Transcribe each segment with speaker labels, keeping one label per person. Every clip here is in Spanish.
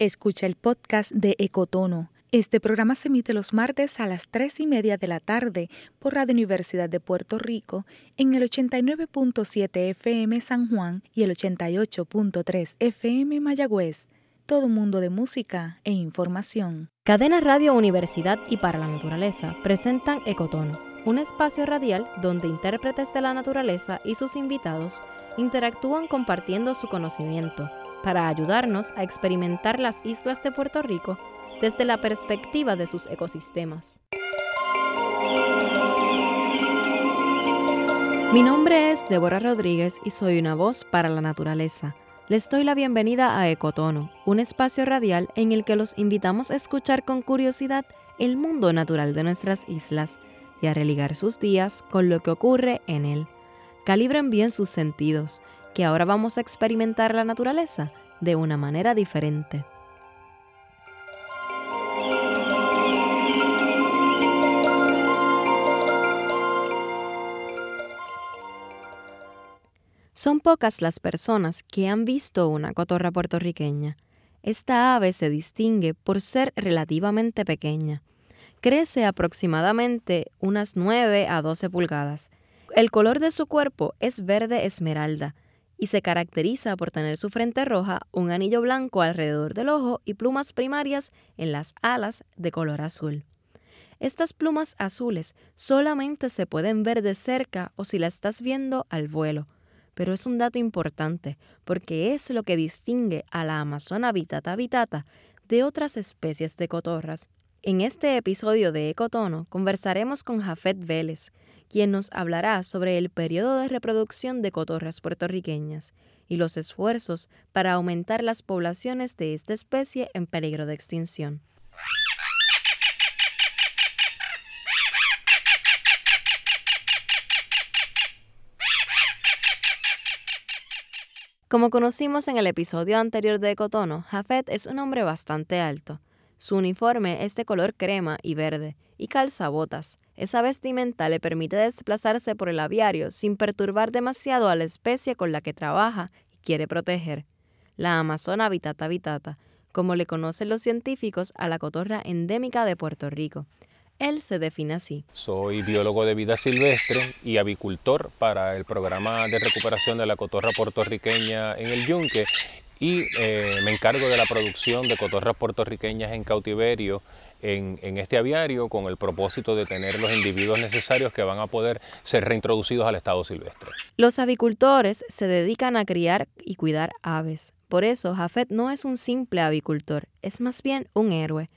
Speaker 1: Escucha el podcast de Ecotono. Este programa se emite los martes a las 3 y media de la tarde por Radio Universidad de Puerto Rico en el 89.7 FM San Juan y el 88.3 FM Mayagüez. Todo mundo de música e información.
Speaker 2: Cadena Radio Universidad y para la Naturaleza presentan Ecotono, un espacio radial donde intérpretes de la naturaleza y sus invitados interactúan compartiendo su conocimiento para ayudarnos a experimentar las islas de Puerto Rico desde la perspectiva de sus ecosistemas. Mi nombre es Débora Rodríguez y soy una voz para la naturaleza. Les doy la bienvenida a Ecotono, un espacio radial en el que los invitamos a escuchar con curiosidad el mundo natural de nuestras islas y a religar sus días con lo que ocurre en él. Calibren bien sus sentidos, que ahora vamos a experimentar la naturaleza de una manera diferente. Son pocas las personas que han visto una cotorra puertorriqueña. Esta ave se distingue por ser relativamente pequeña. Crece aproximadamente unas 9 a 12 pulgadas. El color de su cuerpo es verde esmeralda y se caracteriza por tener su frente roja, un anillo blanco alrededor del ojo y plumas primarias en las alas de color azul. Estas plumas azules solamente se pueden ver de cerca o si la estás viendo al vuelo, pero es un dato importante porque es lo que distingue a la Amazona vitata habitata de otras especies de cotorras. En este episodio de Ecotono conversaremos con Jafet Vélez, quien nos hablará sobre el periodo de reproducción de cotorras puertorriqueñas y los esfuerzos para aumentar las poblaciones de esta especie en peligro de extinción. Como conocimos en el episodio anterior de Ecotono, Jafet es un hombre bastante alto. Su uniforme es de color crema y verde y calza botas. Esa vestimenta le permite desplazarse por el aviario sin perturbar demasiado a la especie con la que trabaja y quiere proteger, la Amazona habitata habitata, como le conocen los científicos a la cotorra endémica de Puerto Rico, él se define así.
Speaker 3: Soy biólogo de vida silvestre y avicultor para el programa de recuperación de la cotorra puertorriqueña en el Yunque y eh, me encargo de la producción de cotorras puertorriqueñas en cautiverio en, este aviario con el propósito de tener los individuos necesarios que van a poder ser reintroducidos al estado silvestre.
Speaker 2: Los avicultores se dedican a criar y cuidar aves. Por eso, Jafet no es un simple avicultor, es más bien un héroe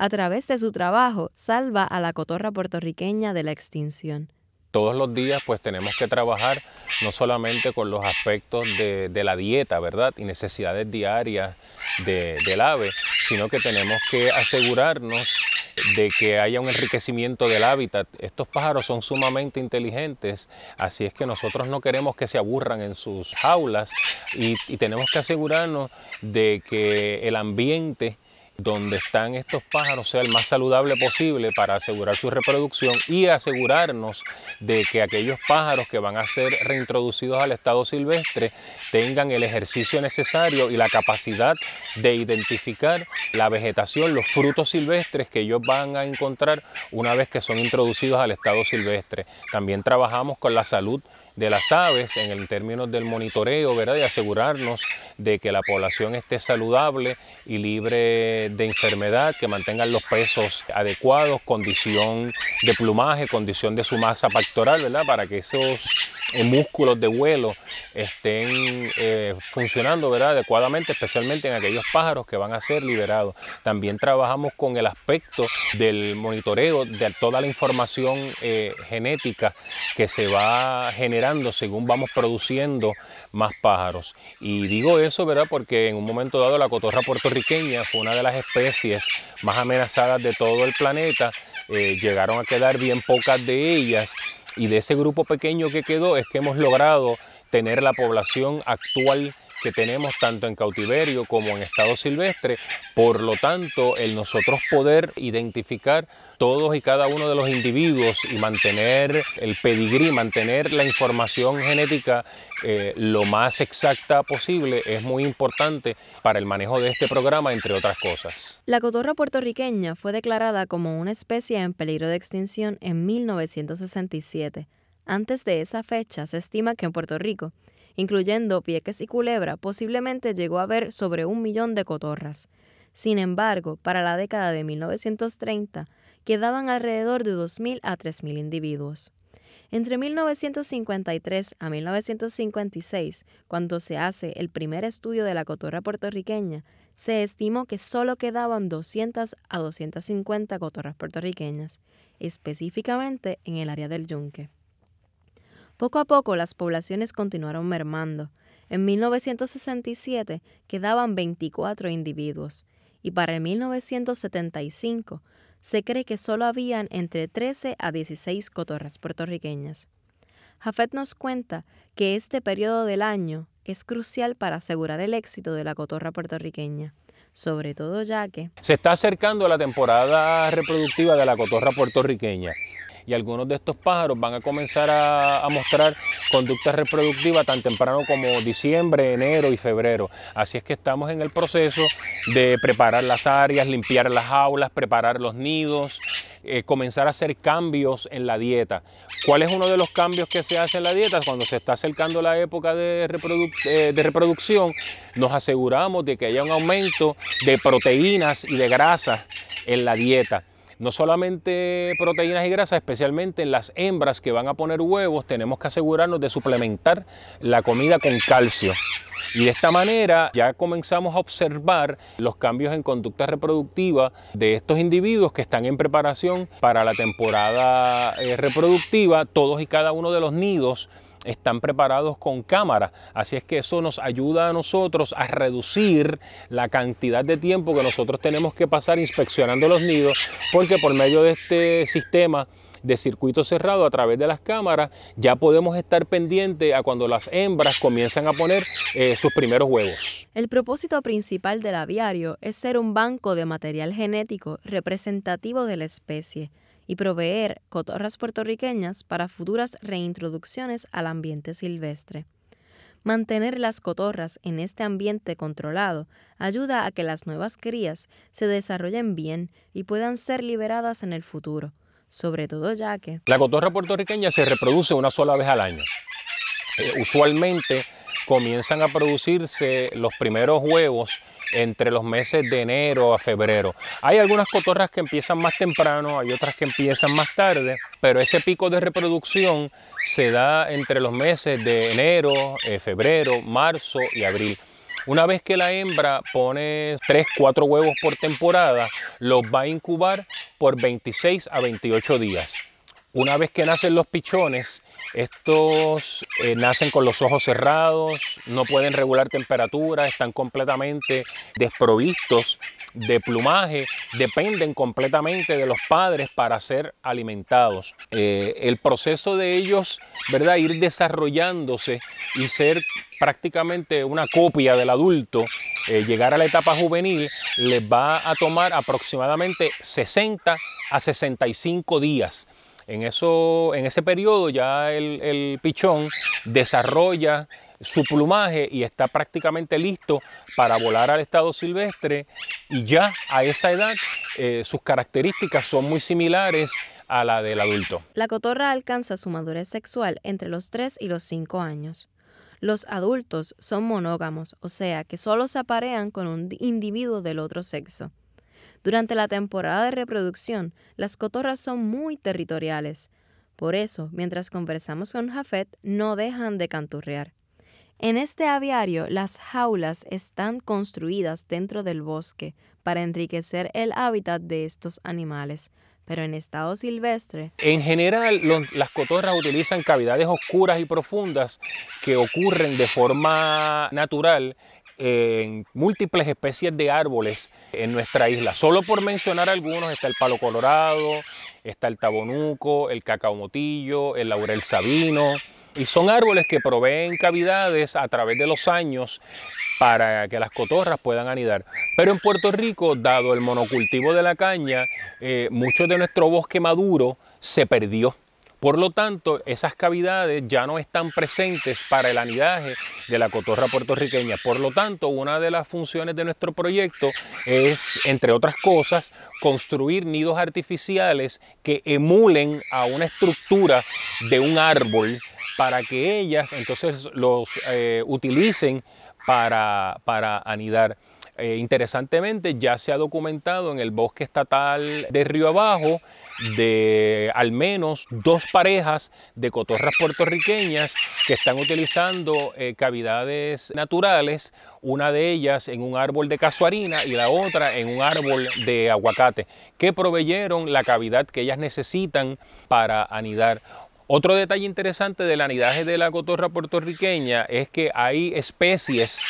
Speaker 2: a través de su trabajo, salva a la cotorra puertorriqueña de la extinción.
Speaker 3: Todos los días pues tenemos que trabajar no solamente con los aspectos de, la dieta, ¿verdad? Y necesidades diarias del ave, sino que tenemos que asegurarnos de que haya un enriquecimiento del hábitat. Estos pájaros son sumamente inteligentes, así es que nosotros no queremos que se aburran en sus jaulas y tenemos que asegurarnos de que el ambiente donde están estos pájaros sea el más saludable posible para asegurar su reproducción y asegurarnos de que aquellos pájaros que van a ser reintroducidos al estado silvestre tengan el ejercicio necesario y la capacidad de identificar la vegetación, los frutos silvestres que ellos van a encontrar una vez que son introducidos al estado silvestre. También trabajamos con la salud de las aves en el términos del monitoreo, ¿verdad? De asegurarnos de que la población esté saludable y libre de enfermedad, que mantengan los pesos adecuados, condición de plumaje, condición de su masa pectoral, ¿verdad? Para que esos músculos de vuelo estén eh, funcionando ¿verdad? adecuadamente, especialmente en aquellos pájaros que van a ser liberados. También trabajamos con el aspecto del monitoreo de toda la información eh, genética que se va generando según vamos produciendo más pájaros. Y digo eso ¿verdad? porque en un momento dado la cotorra puertorriqueña fue una de las especies más amenazadas de todo el planeta. llegaron a quedar bien pocas de ellas y de ese grupo pequeño que quedó es que hemos logrado tener la población actual que tenemos tanto en cautiverio como en estado silvestre. Por lo tanto, el nosotros poder identificar todos y cada uno de los individuos y mantener el pedigrí, mantener la información genética eh, lo más exacta posible es muy importante para el manejo de este programa, entre otras cosas.
Speaker 2: La cotorra puertorriqueña fue declarada como una especie en peligro de extinción en 1967. Antes de esa fecha, se estima que en Puerto Rico, incluyendo Pieques y Culebra, posiblemente llegó a haber sobre un millón de cotorras. Sin embargo, para la década de 1930, quedaban alrededor de 2.000 a 3.000 individuos. Entre 1953 a 1956, cuando se hace el primer estudio de la cotorra puertorriqueña, se estimó que solo quedaban 200 a 250 cotorras puertorriqueñas, específicamente en el área del Yunque. Poco a poco las poblaciones continuaron mermando. En 1967 quedaban 24 individuos y para el 1975 se cree que solo habían entre 13 a 16 cotorras puertorriqueñas. Jafet nos cuenta que este periodo del año es crucial para asegurar el éxito de la cotorra puertorriqueña, sobre todo ya que
Speaker 3: se está acercando la temporada reproductiva de la cotorra puertorriqueña y algunos de estos pájaros van a comenzar a, mostrar conductas reproductivas tan temprano como diciembre, enero y febrero. Así es que estamos en el proceso de preparar las áreas, limpiar las jaulas, preparar los nidos, eh, comenzar a hacer cambios en la dieta. ¿Cuál es uno de los cambios que se hace en la dieta? Cuando se está acercando la época de, eh, de reproducción, nos aseguramos de que haya un aumento de proteínas y de grasas en la dieta no solamente proteínas y grasas, especialmente en las hembras que van a poner huevos, tenemos que asegurarnos de suplementar la comida con calcio. Y de esta manera ya comenzamos a observar los cambios en conducta reproductiva de estos individuos que están en preparación para la temporada eh, reproductiva, todos y cada uno de los nidos están preparados con cámara. Así es que eso nos ayuda a nosotros a reducir la cantidad de tiempo que nosotros tenemos que pasar inspeccionando los nidos, porque por medio de este sistema de circuito cerrado a través de las cámaras, ya podemos estar pendientes a cuando las hembras comienzan a poner eh, sus primeros huevos.
Speaker 2: El propósito principal del aviario es ser un banco de material genético representativo de la especie y proveer cotorras puertorriqueñas para futuras reintroducciones al ambiente silvestre. Mantener las cotorras en este ambiente controlado ayuda a que las nuevas crías se desarrollen bien y puedan ser liberadas en el futuro, sobre todo ya que...
Speaker 3: La cotorra puertorriqueña se reproduce una sola vez al año. Eh, usualmente comienzan a producirse los primeros huevos entre los meses de enero a febrero. Hay algunas cotorras que empiezan más temprano, hay otras que empiezan más tarde, pero ese pico de reproducción se da entre los meses de enero, eh, febrero, marzo y abril. Una vez que la hembra pone 3, 4 huevos por temporada, los va a incubar por 26 a 28 días. Una vez que nacen los pichones, estos eh, nacen con los ojos cerrados, no pueden regular temperatura, están completamente desprovistos de plumaje, dependen completamente de los padres para ser alimentados. Eh, el proceso de ellos, ¿verdad? Ir desarrollándose y ser prácticamente una copia del adulto, eh, llegar a la etapa juvenil, les va a tomar aproximadamente 60 a 65 días. En, eso, en ese periodo ya el, pichón desarrolla su plumaje y está prácticamente listo para volar al estado silvestre y ya a esa edad eh, sus características son muy similares a la del adulto.
Speaker 2: La cotorra alcanza su madurez sexual entre los 3 y los 5 años. Los adultos son monógamos, o sea que solo se aparean con un individuo del otro sexo. Durante la temporada de reproducción, las cotorras son muy territoriales. Por eso, mientras conversamos con Jafet, no dejan de canturrear. En este aviario, las jaulas están construidas dentro del bosque para enriquecer el hábitat de estos animales, pero en estado silvestre.
Speaker 3: En general, las cotorras utilizan cavidades oscuras y profundas que ocurren de forma natural en múltiples especies de árboles en nuestra isla. Solo por mencionar algunos, está el palo colorado, está el tabonuco, el cacao motillo, el laurel sabino, y son árboles que proveen cavidades a través de los años para que las cotorras puedan anidar. Pero en Puerto Rico, dado el monocultivo de la caña, eh, mucho de nuestro bosque maduro se perdió. Por lo tanto, esas cavidades ya no están presentes para el anidaje de la cotorra puertorriqueña. Por lo tanto, una de las funciones de nuestro proyecto es, entre otras cosas, construir nidos artificiales que emulen a una estructura de un árbol para que ellas entonces los eh, utilicen para, anidar. Eh, interesantemente, ya se ha documentado en el bosque estatal de Río Abajo de al menos dos parejas de cotorras puertorriqueñas que están utilizando eh, cavidades naturales, una de ellas en un árbol de casuarina y la otra en un árbol de aguacate, que proveyeron la cavidad que ellas necesitan para anidar. Otro detalle interesante del anidaje de la cotorra puertorriqueña es que hay especies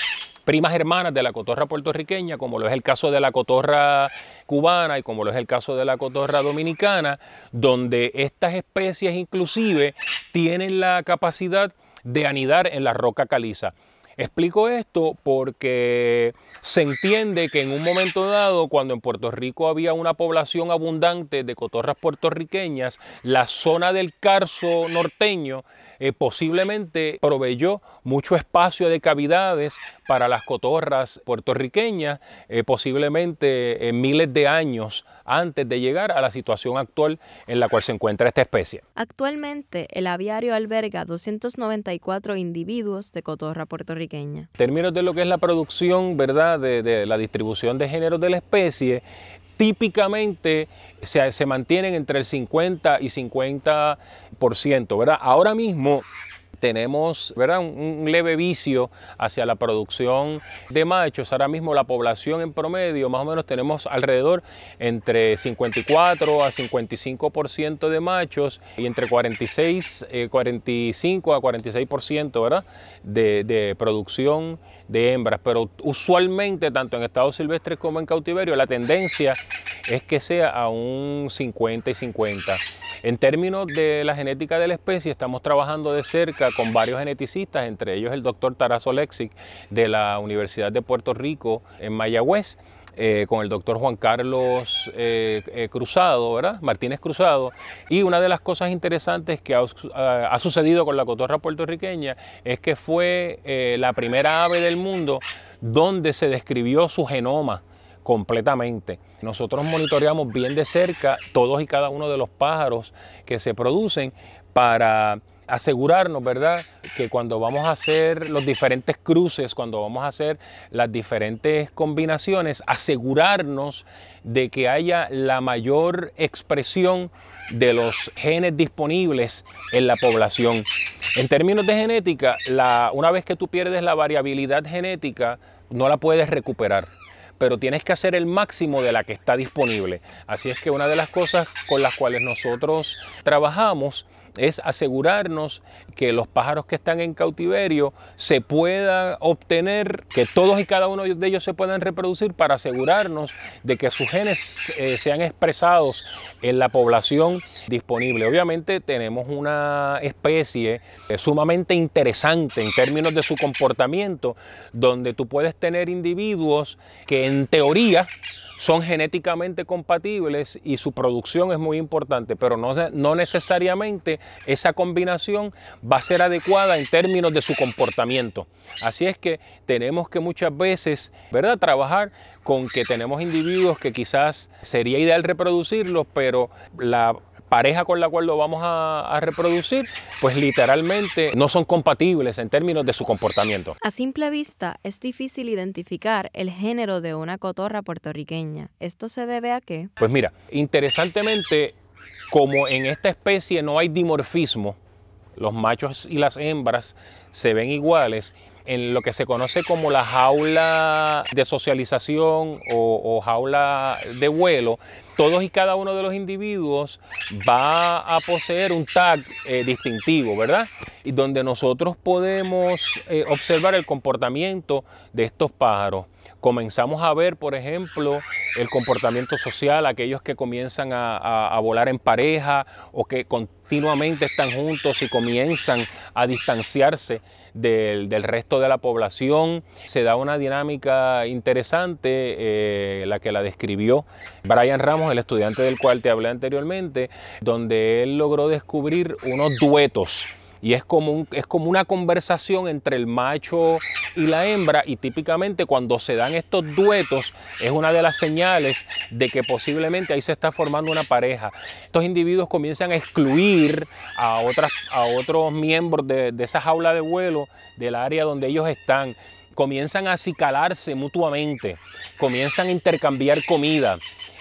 Speaker 3: primas hermanas de la cotorra puertorriqueña, como lo es el caso de la cotorra cubana y como lo es el caso de la cotorra dominicana, donde estas especies inclusive tienen la capacidad de anidar en la roca caliza. Explico esto porque se entiende que en un momento dado, cuando en Puerto Rico había una población abundante de cotorras puertorriqueñas, la zona del Carso norteño eh, posiblemente proveyó mucho espacio de cavidades para las cotorras puertorriqueñas, eh, posiblemente en miles de años antes de llegar a la situación actual en la cual se encuentra esta especie.
Speaker 2: Actualmente, el aviario alberga 294 individuos de cotorra puertorriqueña.
Speaker 3: En términos de lo que es la producción, ¿verdad?, de, de la distribución de géneros de la especie, típicamente se, se, mantienen entre el 50 y 50%, ¿verdad? Ahora mismo tenemos ¿verdad? Un, leve vicio hacia la producción de machos. Ahora mismo la población en promedio, más o menos tenemos alrededor entre 54 a 55% de machos y entre 46, 45 eh, a 46% ¿verdad? De, producción de hembras. Pero usualmente, tanto en estados silvestres como en cautiverio, la tendencia es que sea a un 50 y 50. En términos de la genética de la especie, estamos trabajando de cerca con varios geneticistas, entre ellos el doctor Tarazo Lexic de la Universidad de Puerto Rico en Mayagüez. Eh, con el doctor Juan Carlos eh, eh, Cruzado, ¿verdad? Martínez Cruzado. Y una de las cosas interesantes que ha, sucedido con la cotorra puertorriqueña es que fue la primera ave del mundo donde se describió su genoma completamente. Nosotros monitoreamos bien de cerca todos y cada uno de los pájaros que se producen para asegurarnos, ¿verdad?, que cuando vamos a hacer los diferentes cruces, cuando vamos a hacer las diferentes combinaciones, asegurarnos de que haya la mayor expresión de los genes disponibles en la población. En términos de genética, una vez que tú pierdes la variabilidad genética, no la puedes recuperar pero tienes que hacer el máximo de la que está disponible. Así es que una de las cosas con las cuales nosotros trabajamos es asegurarnos que los pájaros que están en cautiverio se pueda obtener, que todos y cada uno de ellos se puedan reproducir para asegurarnos de que sus genes eh, sean expresados en la población disponible. Obviamente tenemos una especie eh, sumamente interesante en términos de su comportamiento, donde tú puedes tener individuos que en teoría son genéticamente compatibles y su producción es muy importante, pero no, no necesariamente esa combinación va a ser adecuada en términos de su comportamiento. Así es que tenemos que muchas veces, ¿verdad?, trabajar con que tenemos individuos que quizás sería ideal reproducirlos, pero la pareja con la cual lo vamos a, reproducir, pues literalmente no son compatibles en términos de su comportamiento.
Speaker 2: A simple vista es difícil identificar el género de una cotorra puertorriqueña. ¿Esto se debe a qué?
Speaker 3: Pues mira, interesantemente, como en esta especie no hay dimorfismo, los machos y las hembras se ven iguales, en lo que se conoce como la jaula de socialización o, jaula de vuelo, todos y cada uno de los individuos va a poseer un tag eh, distintivo, ¿verdad? Y donde nosotros podemos eh, observar el comportamiento de estos pájaros. Comenzamos a ver, por ejemplo, el comportamiento social, aquellos que comienzan a, volar en pareja o que continuamente están juntos y comienzan a distanciarse del, resto de la población. Se da una dinámica interesante, eh, la que la describió Brian Ramos, el estudiante del cual te hablé anteriormente, donde él logró descubrir unos duetos y es como, es como una conversación entre el macho y la hembra y típicamente cuando se dan estos duetos es una de las señales de que posiblemente ahí se está formando una pareja. Estos individuos comienzan a excluir a, otras, a otros miembros de, de esa jaula de vuelo del área donde ellos están comienzan a acicalarse mutuamente, comienzan a intercambiar comida,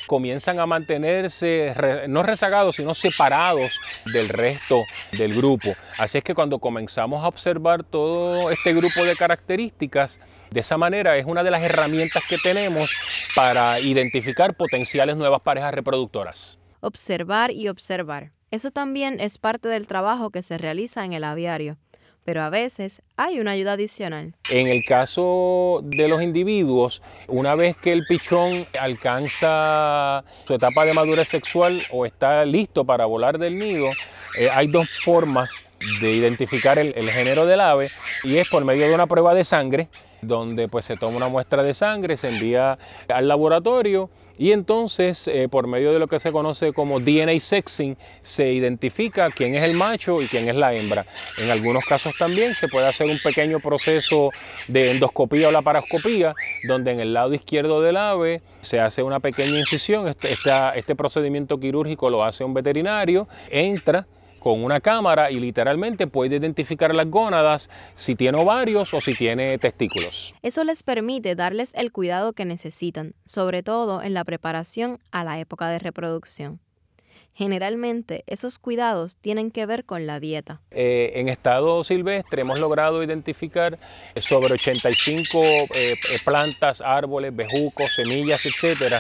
Speaker 3: comienzan a mantenerse no rezagados, sino separados del resto del grupo. Así es que cuando comenzamos a observar todo este grupo de características, de esa manera es una de las herramientas que tenemos para identificar potenciales nuevas parejas reproductoras.
Speaker 2: Observar y observar. Eso también es parte del trabajo que se realiza en el aviario pero a veces hay una ayuda adicional.
Speaker 3: En el caso de los individuos, una vez que el pichón alcanza su etapa de madurez sexual o está listo para volar del nido, eh, hay dos formas de identificar el, el género del ave y es por medio de una prueba de sangre donde pues se toma una muestra de sangre, se envía al laboratorio y entonces eh, por medio de lo que se conoce como DNA sexing se identifica quién es el macho y quién es la hembra. En algunos casos también se puede hacer un pequeño proceso de endoscopía o laparoscopía donde en el lado izquierdo del ave se hace una pequeña incisión. Este, este procedimiento quirúrgico lo hace un veterinario, entra con una cámara y literalmente puede identificar las gónadas si tiene ovarios o si tiene testículos.
Speaker 2: Eso les permite darles el cuidado que necesitan, sobre todo en la preparación a la época de reproducción. Generalmente esos cuidados tienen que ver con la dieta.
Speaker 3: Eh, en estado silvestre hemos logrado identificar sobre 85 eh, eh, plantas, árboles, bejucos, semillas, etcétera,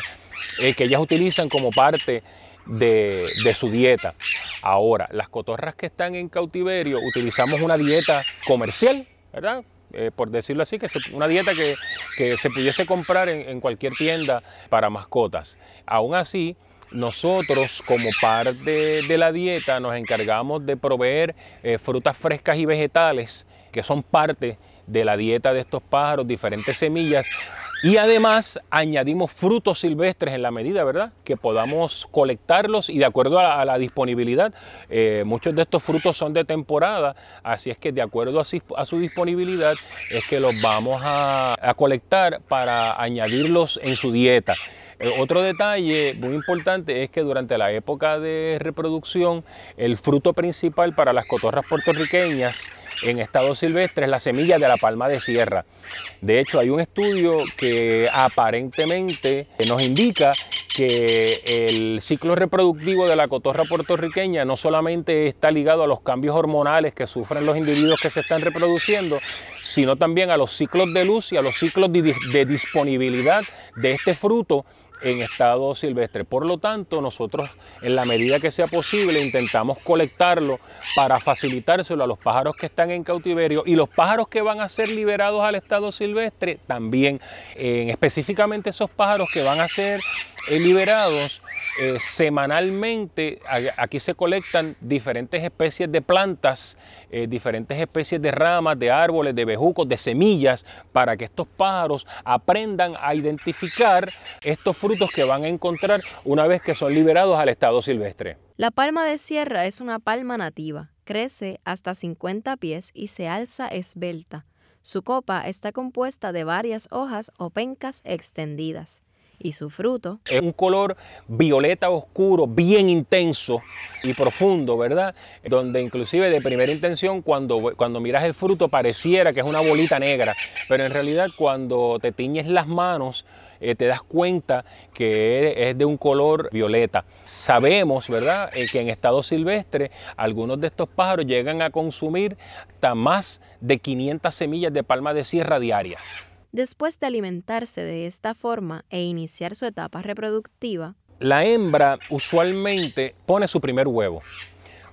Speaker 3: que ellas utilizan como parte de, su dieta. Ahora, las cotorras que están en cautiverio utilizamos una dieta comercial, ¿verdad? Eh, por decirlo así, que una dieta que, se pudiese comprar en, cualquier tienda para mascotas. Aún así, nosotros como parte de la dieta nos encargamos de proveer eh, frutas frescas y vegetales que son parte de la dieta de estos pájaros, diferentes semillas, y además añadimos frutos silvestres en la medida, ¿verdad? Que podamos colectarlos y de acuerdo a la, disponibilidad, eh, muchos de estos frutos son de temporada, así es que de acuerdo a, su disponibilidad es que los vamos a colectar para añadirlos en su dieta. Eh, otro detalle muy importante es que durante la época de reproducción, el fruto principal para las cotorras puertorriqueñas en estado silvestre es la semilla de la palma de sierra. De hecho, hay un estudio que aparentemente nos indica que el ciclo reproductivo de la cotorra puertorriqueña no solamente está ligado a los cambios hormonales que sufren los individuos que se están reproduciendo, sino también a los ciclos de luz y a los ciclos de, disponibilidad de este fruto en estado silvestre. Por lo tanto, nosotros en la medida que sea posible intentamos colectarlo para facilitárselo a los pájaros que están en cautiverio y los pájaros que van a ser liberados al estado silvestre también. específicamente esos pájaros que van a ser eh, liberados eh, semanalmente aquí se colectan diferentes especies de plantas, eh, diferentes especies de ramas, de árboles, de bejucos, de semillas, para que estos pájaros aprendan a identificar estos frutos que van a encontrar una vez que son liberados al estado silvestre.
Speaker 2: La palma de sierra es una palma nativa, crece hasta 50 pies y se alza esbelta. Su copa está compuesta de varias hojas o pencas extendidas y su fruto.
Speaker 3: Es un color violeta oscuro, bien intenso y profundo, ¿verdad? Donde inclusive de primera intención cuando, cuando miras el fruto pareciera que es una bolita negra, pero en realidad cuando te tiñes las manos eh, te das cuenta que es de un color violeta. Sabemos, ¿verdad?, eh, que en estado silvestre algunos de estos pájaros llegan a consumir hasta más de 500 semillas de palma de sierra diarias.
Speaker 2: Después de alimentarse de esta forma e iniciar su etapa reproductiva,
Speaker 3: la hembra usualmente pone su primer huevo.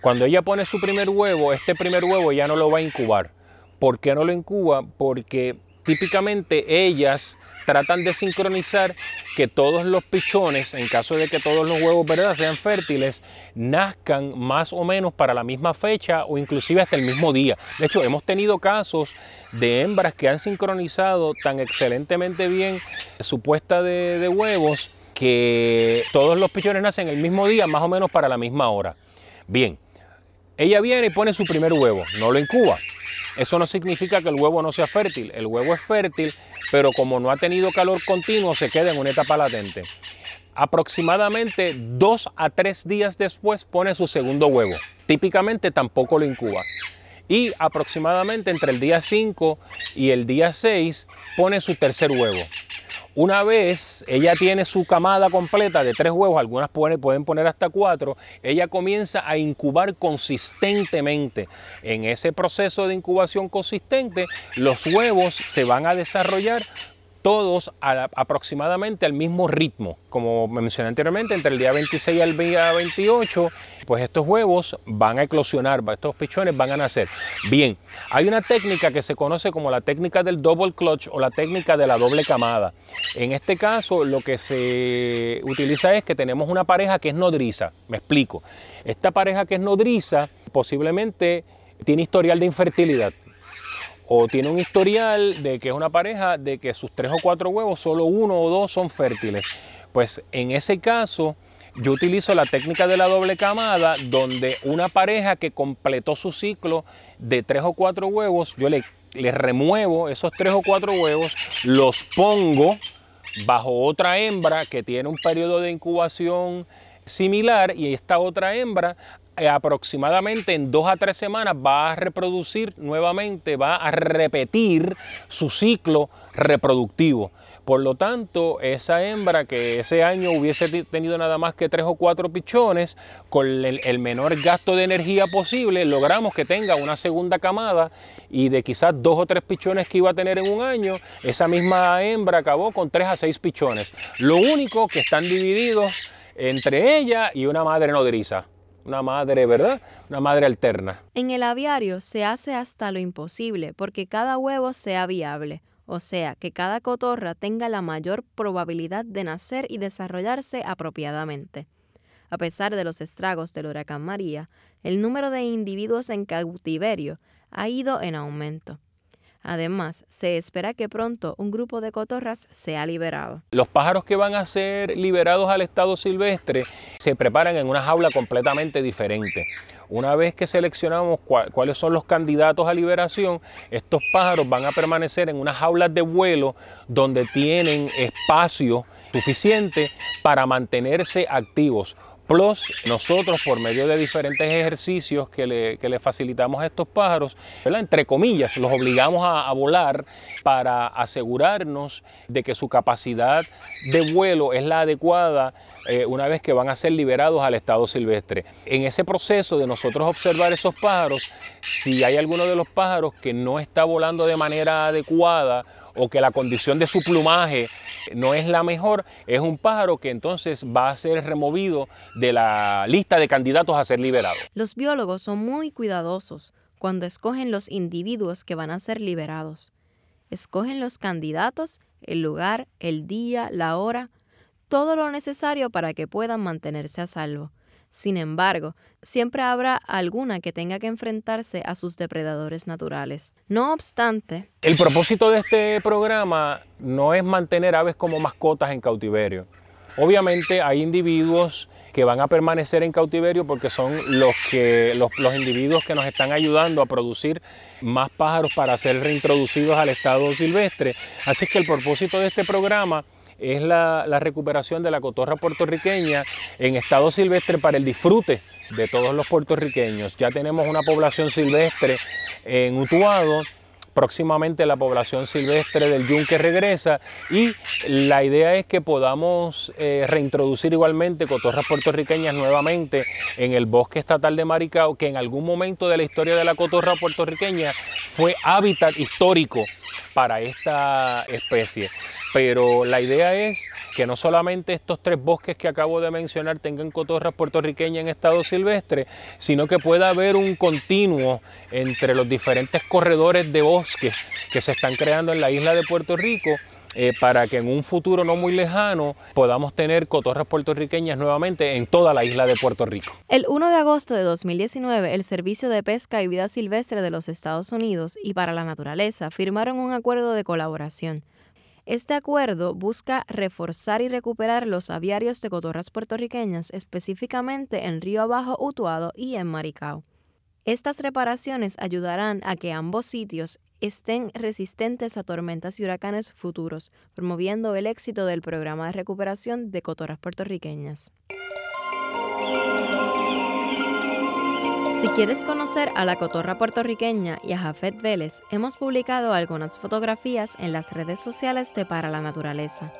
Speaker 3: Cuando ella pone su primer huevo, este primer huevo ya no lo va a incubar. ¿Por qué no lo incuba? Porque típicamente ellas tratan de sincronizar que todos los pichones, en caso de que todos los huevos sean fértiles, nazcan más o menos para la misma fecha o inclusive hasta el mismo día. De hecho, hemos tenido casos de hembras que han sincronizado tan excelentemente bien su puesta de, de huevos que todos los pichones nacen el mismo día, más o menos para la misma hora. Bien, ella viene y pone su primer huevo, no lo incuba. Eso no significa que el huevo no sea fértil. El huevo es fértil, pero como no ha tenido calor continuo, se queda en una etapa latente. Aproximadamente dos a tres días después pone su segundo huevo. Típicamente tampoco lo incuba. Y aproximadamente entre el día 5 y el día 6 pone su tercer huevo. Una vez ella tiene su camada completa de tres huevos, algunas pueden, poner hasta cuatro, ella comienza a incubar consistentemente. En ese proceso de incubación consistente, los huevos se van a desarrollar todos aproximadamente al mismo ritmo. Como mencioné anteriormente, entre el día 26 y el día 28, pues estos huevos van a eclosionar, estos pichones van a nacer. Bien, hay una técnica que se conoce como la técnica del double clutch o la técnica de la doble camada. En este caso, lo que se utiliza es que tenemos una pareja que es nodriza. Me explico. Esta pareja que es nodriza posiblemente tiene historial de infertilidad o tiene un historial de que es una pareja de que sus tres o cuatro huevos, solo uno o dos son fértiles. Pues en ese caso, yo utilizo la técnica de la doble camada, donde una pareja que completó su ciclo de tres o cuatro huevos, yo le, remuevo esos tres o cuatro huevos, los pongo bajo otra hembra que tiene un periodo de incubación similar y esta otra hembra aproximadamente en dos a tres semanas va a reproducir nuevamente, va a repetir su ciclo reproductivo. Por lo tanto, esa hembra que ese año hubiese tenido nada más que tres o cuatro pichones, con el, menor gasto de energía posible, logramos que tenga una segunda camada y de quizás dos o tres pichones que iba a tener en un año, esa misma hembra acabó con tres a seis pichones. Lo único que están divididos entre ella y una madre nodriza una madre, ¿verdad? Una madre alterna.
Speaker 2: En el aviario se hace hasta lo imposible porque cada huevo sea viable, o sea, que cada cotorra tenga la mayor probabilidad de nacer y desarrollarse apropiadamente. A pesar de los estragos del huracán María, el número de individuos en cautiverio ha ido en aumento. Además, se espera que pronto un grupo de cotorras sea liberado.
Speaker 3: Los pájaros que van a ser liberados al estado silvestre se preparan en una jaula completamente diferente. Una vez que seleccionamos cuáles son los candidatos a liberación, estos pájaros van a permanecer en unas jaulas de vuelo donde tienen espacio suficiente para mantenerse activos. Plus, nosotros por medio de diferentes ejercicios que le, facilitamos a estos pájaros, entre comillas, los obligamos a, volar para asegurarnos de que su capacidad de vuelo es la adecuada eh, una vez que van a ser liberados al estado silvestre. En ese proceso de nosotros observar esos pájaros, si hay alguno de los pájaros que no está volando de manera adecuada o que la condición de su plumaje no es la mejor, es un pájaro que entonces va a ser removido de la lista de candidatos a ser liberado.
Speaker 2: Los biólogos son muy cuidadosos cuando escogen los individuos que van a ser liberados. Escogen los candidatos, el lugar, el día, la hora, todo lo necesario para que puedan mantenerse a salvo. Sin embargo, siempre habrá alguna que tenga que enfrentarse a sus depredadores naturales. No obstante,
Speaker 3: el propósito de este programa no es mantener aves como mascotas en cautiverio. Obviamente hay individuos que van a permanecer en cautiverio porque son los, que, los, individuos que nos están ayudando a producir más pájaros para ser reintroducidos al estado silvestre. Así que el propósito de este programa es la, recuperación de la cotorra puertorriqueña en estado silvestre para el disfrute de todos los puertorriqueños. Ya tenemos una población silvestre en Utuado, próximamente la población silvestre del yunque regresa y la idea es que podamos eh, reintroducir igualmente cotorras puertorriqueñas nuevamente en el bosque estatal de Maricao, que en algún momento de la historia de la cotorra puertorriqueña fue hábitat histórico para esta especie pero la idea es que no solamente estos tres bosques que acabo de mencionar tengan cotorras puertorriqueñas en estado silvestre, sino que pueda haber un continuo entre los diferentes corredores de bosques que se están creando en la isla de Puerto Rico eh, para que en un futuro no muy lejano podamos tener cotorras puertorriqueñas nuevamente en toda la isla de Puerto Rico.
Speaker 2: El 1 de agosto de 2019, el Servicio de Pesca y Vida Silvestre de los Estados Unidos y para la Naturaleza firmaron un acuerdo de colaboración. Este acuerdo busca reforzar y recuperar los aviarios de cotorras puertorriqueñas, específicamente en Río Abajo, Utuado y en Maricao. Estas reparaciones ayudarán a que ambos sitios estén resistentes a tormentas y huracanes futuros, promoviendo el éxito del programa de recuperación de cotorras puertorriqueñas. Si quieres conocer a la cotorra puertorriqueña y a Jafet Vélez, hemos publicado algunas fotografías en las redes sociales de Para la Naturaleza.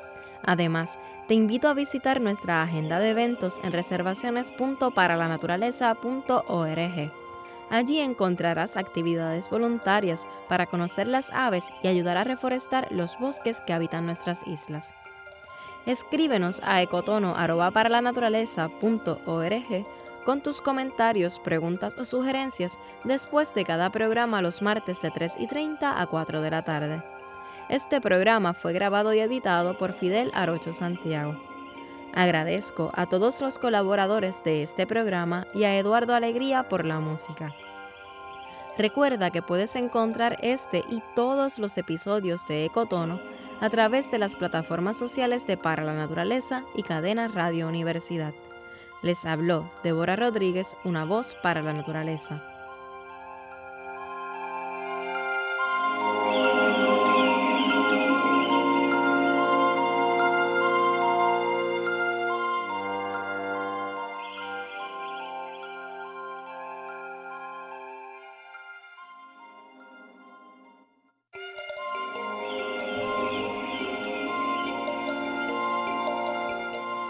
Speaker 2: Además, te invito a visitar nuestra agenda de eventos en reservaciones.paralanaturaleza.org. Allí encontrarás actividades voluntarias para conocer las aves y ayudar a reforestar los bosques que habitan nuestras islas. Escríbenos a ecotono.paralanaturaleza.org con tus comentarios, preguntas o sugerencias después de cada programa los martes de 3 y 30 a 4 de la tarde. Este programa fue grabado y editado por Fidel Arocho Santiago. Agradezco a todos los colaboradores de este programa y a Eduardo Alegría por la música. Recuerda que puedes encontrar este y todos los episodios de Ecotono a través de las plataformas sociales de Para la Naturaleza y Cadena Radio Universidad. Les habló Débora Rodríguez, una voz para la naturaleza.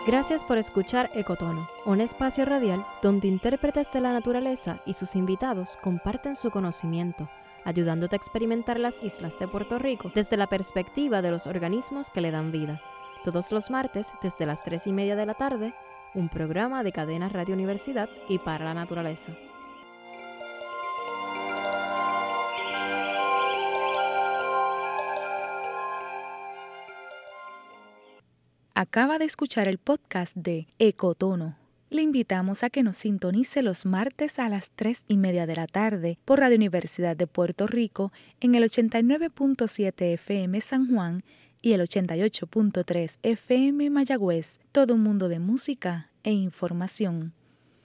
Speaker 2: Gracias por escuchar Ecotono, un espacio radial donde intérpretes de la naturaleza y sus invitados comparten su conocimiento, ayudándote a experimentar las islas de Puerto Rico desde la perspectiva de los organismos que le dan vida. Todos los martes, desde las 3 y media de la tarde, un programa de cadena Radio Universidad y para la naturaleza.
Speaker 1: Acaba de escuchar el podcast de Ecotono. Le invitamos a que nos sintonice los martes a las 3 y media de la tarde por Radio Universidad de Puerto Rico en el 89.7 FM San Juan y el 88.3 FM Mayagüez. Todo un mundo de música e información.